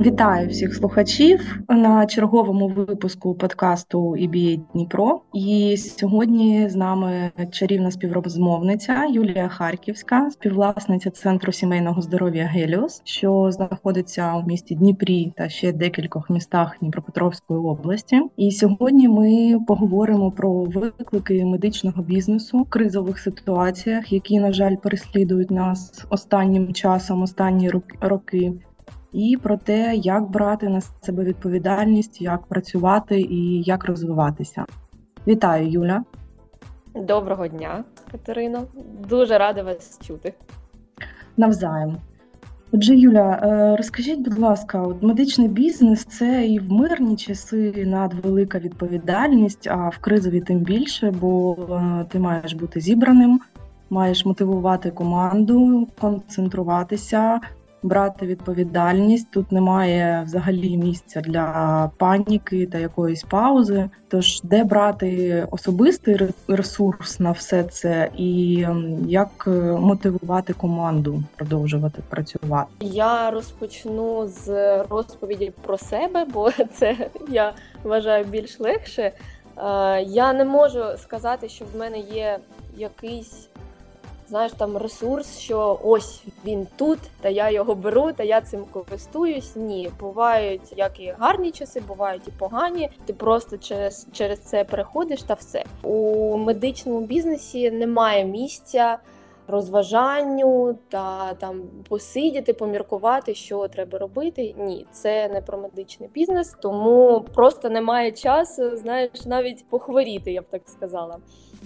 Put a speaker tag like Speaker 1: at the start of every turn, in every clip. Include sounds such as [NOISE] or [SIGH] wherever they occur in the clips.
Speaker 1: Вітаю всіх слухачів на черговому випуску подкасту EBA Дніпро. І сьогодні з нами чарівна співрозмовниця Юлія Харківська, співвласниця центру сімейного здоров'я Геліос, що знаходиться у місті Дніпрі та ще декількох містах Дніпропетровської області. І сьогодні ми поговоримо про виклики медичного бізнесу в кризових ситуаціях, які на жаль переслідують нас останнім часом, останні роки і про те, як брати на себе відповідальність, як працювати і як розвиватися. Вітаю, Юля.
Speaker 2: Доброго дня, Катерино. Дуже рада вас чути.
Speaker 1: Навзаєм. Отже, Юля, е, розкажіть, будь ласка, от медичний бізнес це і в мирні часи надвелика відповідальність, а в кризові тим більше, бо е, ти маєш бути зібраним, маєш мотивувати команду, концентруватися, брати відповідальність. Тут немає взагалі місця для паніки та якоїсь паузи. Тож, де брати особистий ресурс на все це, і як е, мотивувати команду продовжувати працювати?
Speaker 2: Я розпочну з розповіді про себе, бо [LAUGHS] це я вважаю більш легше. Е, я не можу сказати, що в мене є якийсь знаєш, там ресурс, що ось він тут, та я його беру, та я цим користуюсь. Ні, бувають як і гарні часи, бувають і погані. Ти просто через через це переходиш та все у медичному бізнесі немає місця. Розважанню та там посидіти, поміркувати, що треба робити. Ні, це не про медичний бізнес, тому просто немає часу, знаєш, навіть похворіти, я б так сказала.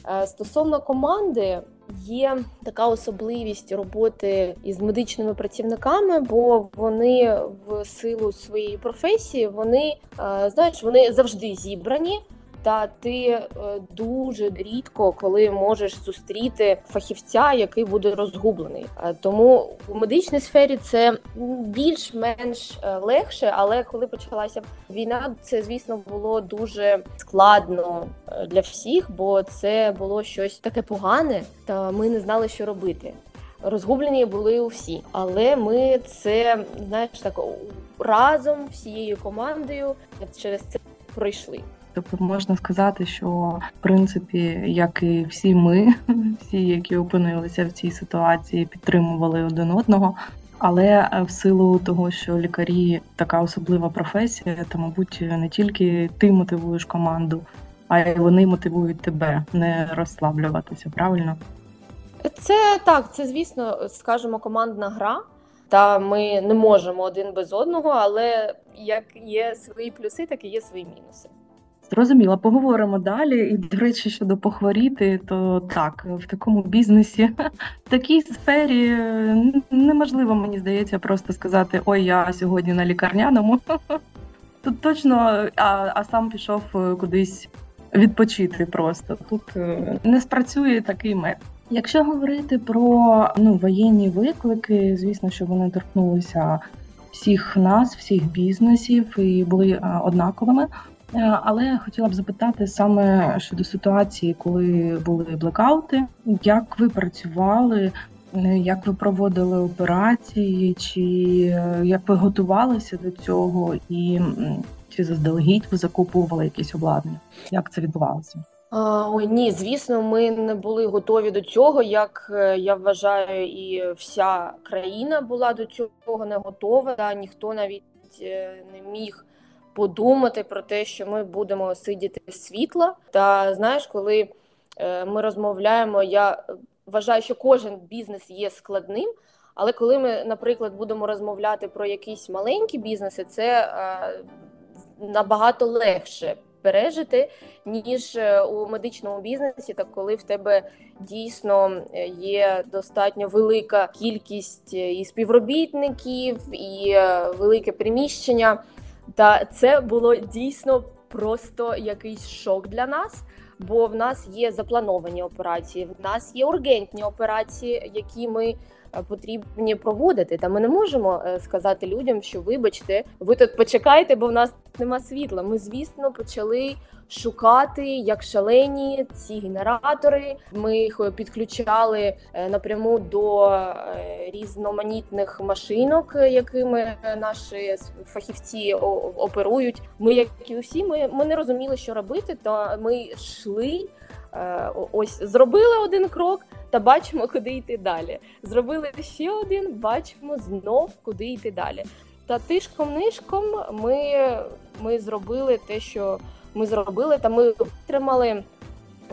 Speaker 2: Е, стосовно команди, є така особливість роботи із медичними працівниками, бо вони в силу своєї професії, вони е, знаєш, вони завжди зібрані та ти е, дуже рідко коли можеш зустріти фахівця, який буде розгублений. Е, тому у медичній сфері це більш-менш е, легше, але коли почалася війна, це звісно було дуже складно для всіх, бо це було щось таке погане, та ми не знали, що робити. Розгублені були усі, але ми це знаєш так разом всією командою через це пройшли.
Speaker 1: Тобто можна сказати, що в принципі, як і всі ми, [LAUGHS] всі, які опинилися в цій ситуації, підтримували один одного. Але е, в силу того, що лікарі така особлива професія, то мабуть не тільки ти мотивуєш команду, а й вони мотивують тебе не розслаблюватися. Правильно?
Speaker 2: Це так, це звісно, скажімо, командна гра. Та ми не можемо один без одного, але як є свої плюси, так і є свої мінуси.
Speaker 1: Зрозуміло, поговоримо далі. І, до речі, щодо похворіти, то так, в такому бізнесі, [LAUGHS] в такій сфері неможливо, мені здається, просто сказати Ой, я сьогодні на лікарняному. [LAUGHS] Тут точно, а а сам пішов е, кудись відпочити просто. Тут е, не спрацює такий мет. Якщо говорити про ну, воєнні виклики, звісно, що вони торкнулися всіх нас, всіх бізнесів і були е, однаковими. Е, але хотіла б запитати саме щодо ситуації, коли були блекаути, як ви працювали, е, як ви проводили операції, чи е, як ви готувалися до цього, і чи заздалегідь ви закуповували якісь обладнання? Як це відбувалося?
Speaker 2: Ой, ні, звісно, ми не були готові до цього. Як я вважаю, і вся країна була до цього не готова. Ніхто навіть не міг подумати про те, що ми будемо сидіти світла. Та знаєш, коли е, ми розмовляємо, я вважаю, що кожен бізнес є складним. Але коли ми, наприклад, будемо розмовляти про якісь маленькі бізнеси, це е, набагато легше пережити, ніж е, у медичному бізнесі, так коли в тебе дійсно є достатньо велика кількість і співробітників, і велике приміщення. Та це було дійсно просто якийсь шок для нас, бо в нас є заплановані операції, в нас є ургентні операції, які ми потрібні проводити. Та ми не можемо е, сказати людям, що вибачте, ви тут почекайте, бо в нас нема світла. Ми, звісно, почали шукати як шалені ці генератори. Ми їх підключали е, напряму до е, різноманітних машинок, якими наші фахівці оперують. Ми, як і усі, ми, ми не розуміли, що робити, то ми йшли. Е, ось зробили один крок та бачимо, куди йти далі. Зробили ще один, бачимо знов, куди йти далі. Та тишком-нишком ми ми зробили те, що ми зробили, та ми витримали.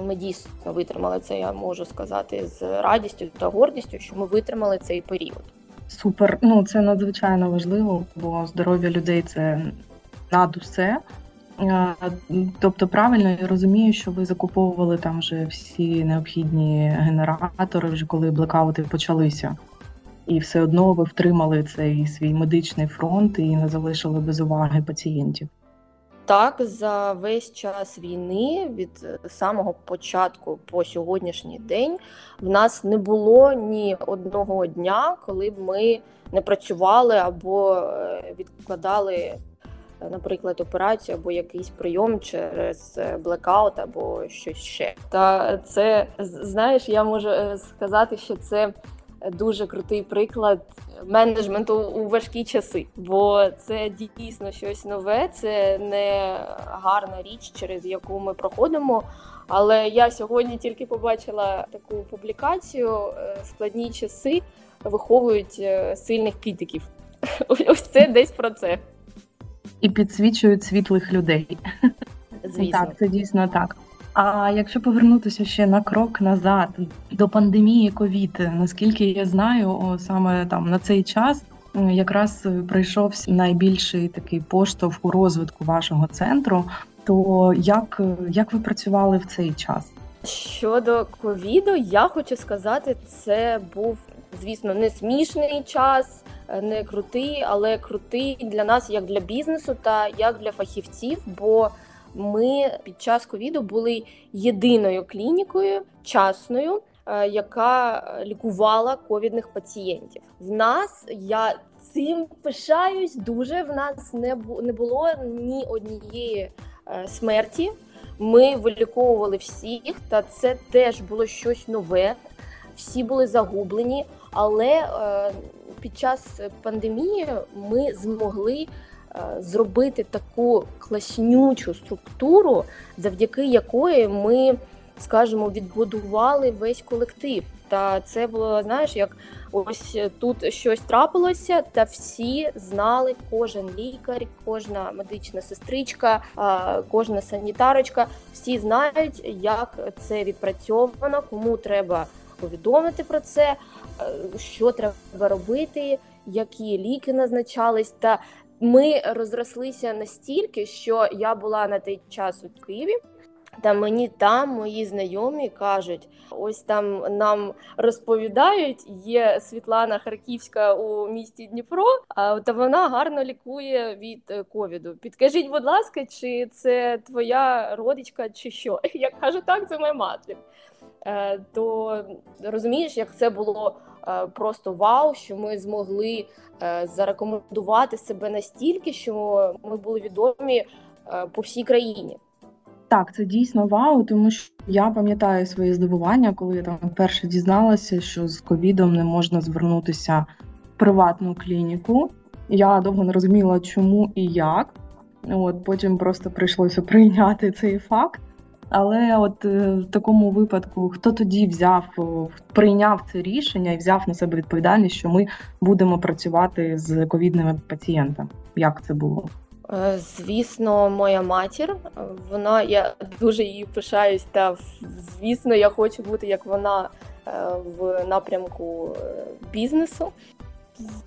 Speaker 2: Ми дійсно витримали це, я можу сказати, з радістю та гордістю, що ми витримали цей період.
Speaker 1: Супер, ну це надзвичайно важливо, бо здоров'я людей це над усе. Тобто, правильно я розумію, що ви закуповували там вже всі необхідні генератори, вже коли блекаути почалися, і все одно ви втримали цей свій медичний фронт і не залишили без уваги пацієнтів.
Speaker 2: Так, за весь час війни, від самого початку по сьогоднішній день, в нас не було ні одного дня, коли б ми не працювали або е, відкладали наприклад, операцію або якийсь прийом через е, блекаут або щось ще. Та це знаєш, я можу е, сказати, що це дуже крутий приклад менеджменту у важкі часи, бо це дійсно щось нове, це не гарна річ, через яку ми проходимо. Але я сьогодні тільки побачила таку публікацію: е, складні часи виховують сильних критиків. [LAUGHS] Ось це десь про це
Speaker 1: і підсвічують світлих людей.
Speaker 2: Звісно.
Speaker 1: Так, це дійсно так. А якщо повернутися ще на крок назад до пандемії ковід, наскільки я знаю, саме там на цей час якраз прийшов найбільший такий поштовх у розвитку вашого центру. То як, як ви працювали в цей час?
Speaker 2: Щодо ковіду, я хочу сказати, це був звісно не смішний час. Е, не крутий, але крутий для нас як для бізнесу та як для фахівців. Бо ми під час ковіду були єдиною клінікою частною, е, яка лікувала ковідних пацієнтів. В нас я цим пишаюсь дуже. В нас не не було ні однієї е, смерті. Ми виліковували всіх, та це теж було щось нове. Всі були загублені, але під час пандемії ми змогли е, зробити таку класнючу структуру, завдяки якої ми, скажімо, відбудували весь колектив. Та це було, знаєш, як ось тут щось трапилося, та всі знали, кожен лікар, кожна медична сестричка, кожна санітарочка, всі знають, як це відпрацьовано, кому треба повідомити про це, е, що треба робити, які ліки назначались. Та ми розрослися настільки, що я була на той час у Києві. Та мені там мої знайомі кажуть, ось там нам розповідають, є Світлана Харківська у місті Дніпро, а та вона гарно лікує від е, ковіду. Підкажіть, будь ласка, чи це твоя родичка, чи що? [LAUGHS] Я кажу, так, це моя мати. Е, то розумієш, як це було е, просто вау, що ми змогли зарекомендувати себе настільки, що ми були відомі по всій країні.
Speaker 1: Так, це дійсно вау, тому що я пам'ятаю своє здивування, коли я там вперше дізналася, що з ковідом не можна звернутися в приватну клініку. Я довго не розуміла, чому і як. От Потім просто прийшлося прийняти цей факт. Але от е, в такому випадку, хто тоді взяв, прийняв це рішення і взяв на себе відповідальність, що ми будемо працювати з ковідними пацієнтами? Як це було?
Speaker 2: Е, звісно, моя матір. Вона я дуже її пишаюсь, та звісно, я хочу бути як вона е, в напрямку бізнесу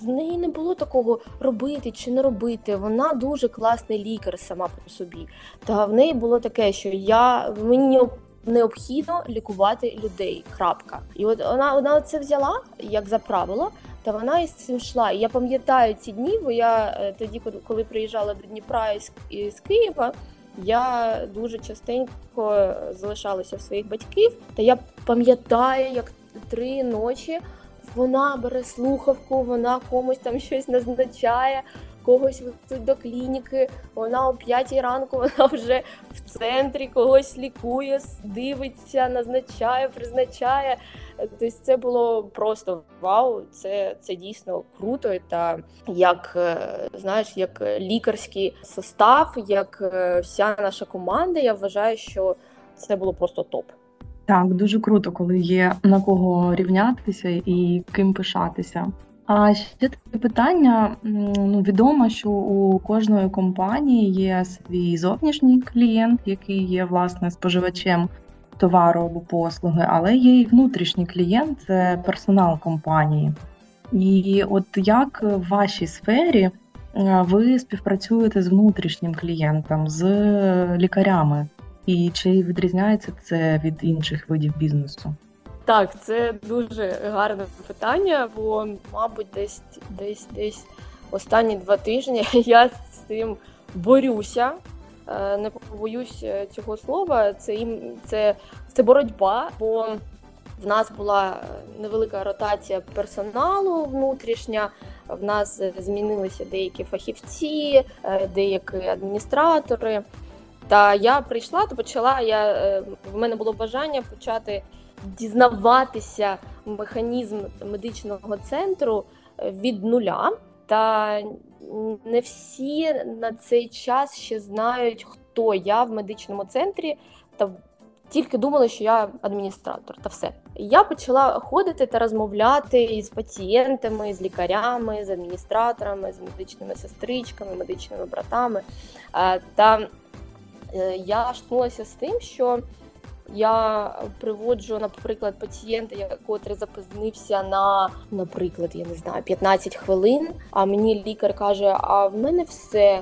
Speaker 2: в неї не було такого робити чи не робити. Вона дуже класний лікар сама по собі. Та в неї було таке, що я мені необхідно лікувати людей. крапка. І от вона вона це взяла як за правило, та вона із цим йшла. І я пам'ятаю ці дні, бо я е, тоді, коли приїжджала до Дніпра із Києва. Я дуже частенько залишалася в своїх батьків, та я пам'ятаю, як три ночі вона бере слухавку, вона комусь там щось назначає. Когось везуть до клініки. Вона о п'ятій ранку [LAUGHS] вона вже в центрі когось лікує, дивиться, назначає, призначає. Тобто це було просто вау. Це це дійсно круто. Та як е, знаєш, як лікарський состав, як е, вся наша команда, я вважаю, що це було просто топ.
Speaker 1: Так, дуже круто, коли є на кого рівнятися і ким пишатися. А ще таке питання: ну відомо, що у кожної компанії є свій зовнішній клієнт, який є власне споживачем товару або послуги, але є і внутрішній клієнт це персонал компанії. І от як в вашій сфері е, ви співпрацюєте з внутрішнім клієнтом, з лікарями? І чи відрізняється це від інших видів бізнесу?
Speaker 2: Так, це дуже гарне питання, бо, мабуть, десь десь десь останні два тижні [LAUGHS] я з цим борюся. Е, не побоюсь е, цього слова. Це це, це боротьба, бо в нас була невелика ротація персоналу внутрішня. В нас змінилися деякі фахівці, е, деякі адміністратори. Та я прийшла, то почала. Я в мене було бажання почати дізнаватися механізм медичного центру від нуля. Та не всі на цей час ще знають, хто я в медичному центрі, та тільки думали, що я адміністратор, та все. Я почала ходити та розмовляти із пацієнтами, з лікарями, з адміністраторами, з медичними сестричками, медичними братами. Та е, я штнулася з тим, що я приводжу, наприклад, пацієнта, який запізнився на, наприклад, я не знаю, 15 хвилин. А мені лікар каже: А в мене все.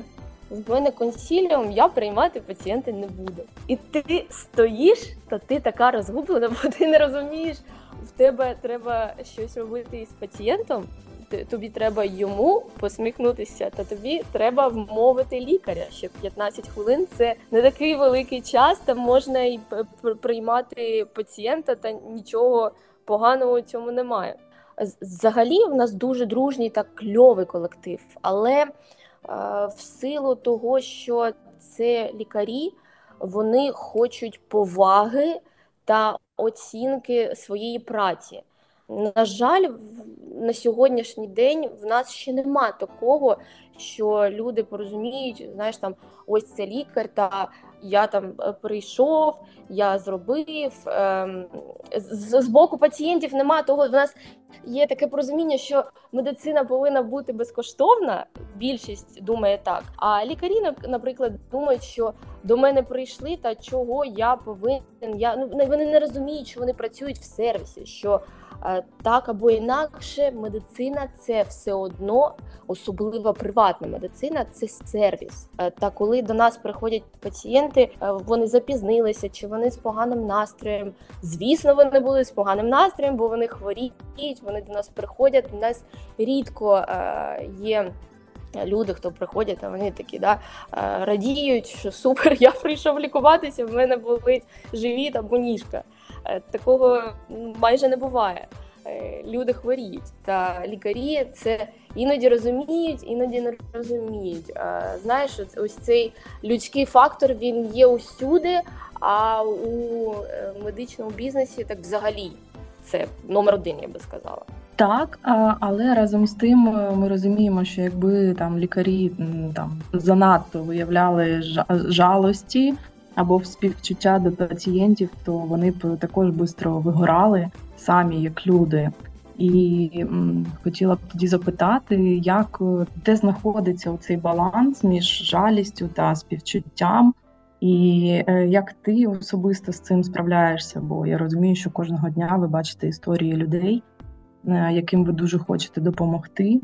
Speaker 2: В мене консіліум, я приймати пацієнта не буду. І ти стоїш, та ти така розгублена, [LAUGHS] бо ти не розумієш, в тебе треба щось робити із пацієнтом тобі треба йому посміхнутися, та тобі треба вмовити лікаря. Що 15 хвилин це не такий великий час, там можна і приймати пацієнта, та нічого поганого у цьому немає. Взагалі, в нас дуже дружній та кльовий колектив, але е, в силу того, що це лікарі, вони хочуть поваги та оцінки своєї праці. На жаль, на сьогоднішній день в нас ще нема такого, що люди порозуміють, знаєш, там ось це лікар, та я там е, прийшов, я зробив. Ем, з, боку пацієнтів нема того. В нас є таке порозуміння, що медицина повинна бути безкоштовна. Більшість думає так. А лікарі, наприклад, думають, що до мене прийшли, та чого я повинен. Я ну вони не розуміють, що вони працюють в сервісі. що так або інакше, медицина це все одно, особливо приватна медицина це сервіс. Е, та коли до нас приходять пацієнти, е, вони запізнилися чи вони з поганим настроєм. Звісно, вони були з поганим настроєм, бо вони хворіють, вони до нас приходять. У нас рідко є. Люди, хто приходять, а вони такі да, радіють, що супер, [LAUGHS] я прийшов лікуватися, в мене болить живіт або ніжка. Е, такого майже не буває. Е, люди хворіють, та лікарі це іноді розуміють, іноді не розуміють. Знаєш, ось цей людський фактор він є усюди, а у е, медичному бізнесі так взагалі це номер один, я би сказала.
Speaker 1: Так, але разом з тим ми розуміємо, що якби там лікарі там занадто виявляли жалості або в співчуття до пацієнтів, то вони б також швидко вигорали самі як люди. І хотіла б тоді запитати, як де знаходиться цей баланс між жалістю та співчуттям, і е, як ти особисто з цим справляєшся? Бо я розумію, що кожного дня ви бачите історії людей, е, яким ви дуже хочете допомогти.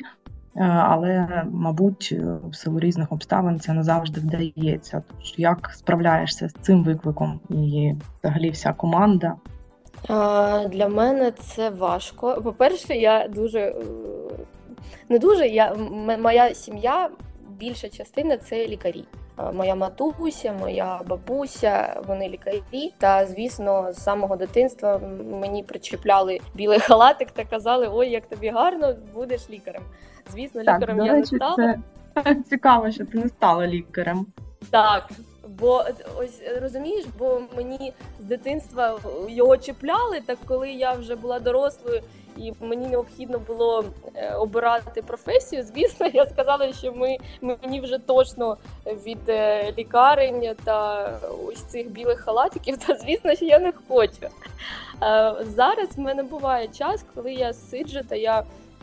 Speaker 1: Е, але, мабуть, в силу різних обставин це не завжди вдається. Тож як справляєшся з цим викликом і взагалі вся команда?
Speaker 2: Для мене це важко. По-перше, я дуже е, не дуже. Я моя сім'я, більша частина це лікарі. Моя матуся, моя бабуся, вони лікарі. Та звісно, з самого дитинства мені причіпляли білий халатик та казали: Ой, як тобі гарно, будеш лікарем. Звісно,
Speaker 1: так,
Speaker 2: лікарем я
Speaker 1: речі,
Speaker 2: не стала.
Speaker 1: Це... [LAUGHS] цікаво, що ти не стала лікарем.
Speaker 2: Так, бо ось розумієш, бо мені з дитинства його чіпляли, так коли я вже була дорослою і мені необхідно було е, обирати професію, звісно, я сказала, що ми мені вже точно від е, лікарень та ось цих білих халатиків, та звісно, що я не хочу. Е, зараз в мене буває час, коли я сиджу та я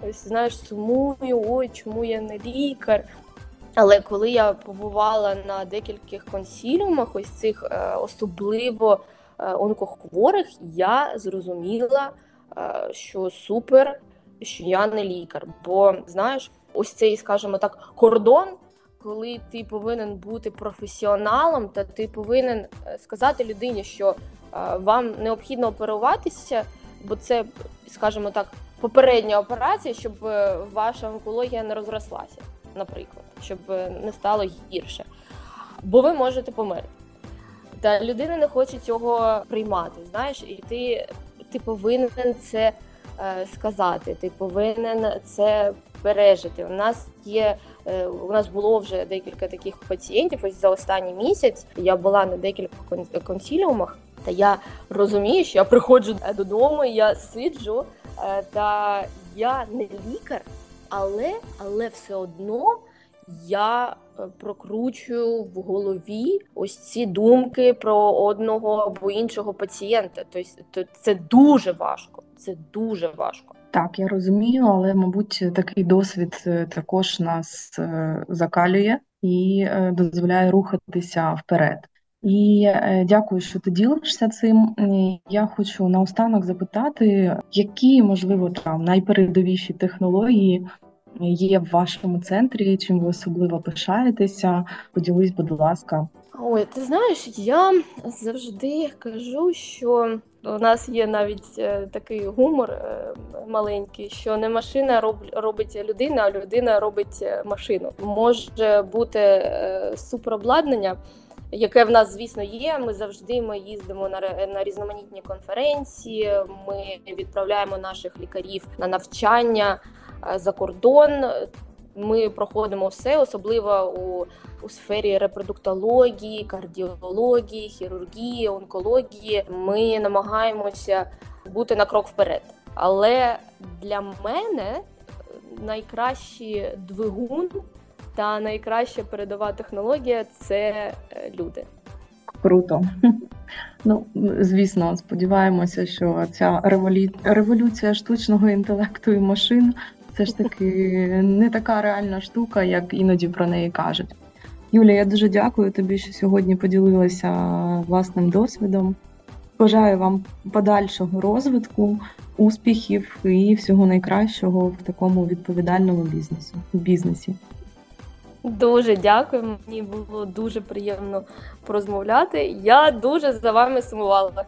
Speaker 2: ось знаєш сумую, ой, чому я не лікар. Але коли я побувала на декількох консіліумах, ось цих особливо онкохворих, я зрозуміла. Е, що супер, що я не лікар. Бо знаєш, ось цей, скажімо так, кордон, коли ти повинен бути професіоналом, та ти повинен е, сказати людині, що е, вам необхідно оперуватися, бо це, скажімо так, попередня операція, щоб ваша онкологія не розрослася, наприклад, щоб не стало гірше. Бо ви можете померти. Та людина не хоче цього приймати. Знаєш, і ти ти повинен це е, сказати, ти повинен це пережити. У нас є е, у нас було вже декілька таких пацієнтів. Ось за останній місяць я була на декількох консіліумах, та я розумію, що я приходжу додому, я сиджу, е, та я не лікар, але, але все одно я е, прокручую в голові ось ці думки про одного або іншого пацієнта. Тобто це дуже важко. Це дуже важко.
Speaker 1: Так, я розумію, але мабуть такий досвід е, також нас е, закалює і дозволяє рухатися вперед. І дякую, що ти ділишся цим. Я хочу наостанок запитати, які можливо там найпередовіші технології є в вашому центрі, чим ви особливо пишаєтеся? Поділись, будь ласка.
Speaker 2: Ой, ти знаєш, я завжди кажу, що у нас є навіть е, такий гумор е, маленький, що не машина роб, робить людина, а людина робить е, машину. Може бути суперобладнання, яке в нас, звісно, є. Ми завжди ми їздимо на на різноманітні конференції. Ми відправляємо наших лікарів на навчання. Е, за кордон. Ми проходимо все, особливо у у сфері репродуктології, кардіології, хірургії, онкології. Ми намагаємося бути на крок вперед. Але для мене найкращий двигун та найкраща передова технологія це е, люди.
Speaker 1: Круто. Ну, звісно, сподіваємося, що ця революція штучного інтелекту і машин все ж таки не така реальна штука, як іноді про неї кажуть. Юля, я дуже дякую тобі, що сьогодні поділилася власним досвідом. Бажаю вам подальшого розвитку, успіхів і всього найкращого в такому відповідальному бізнесу, бізнесі.
Speaker 2: Дуже дякую. Мені було дуже приємно порозмовляти. Я дуже за вами сумувала.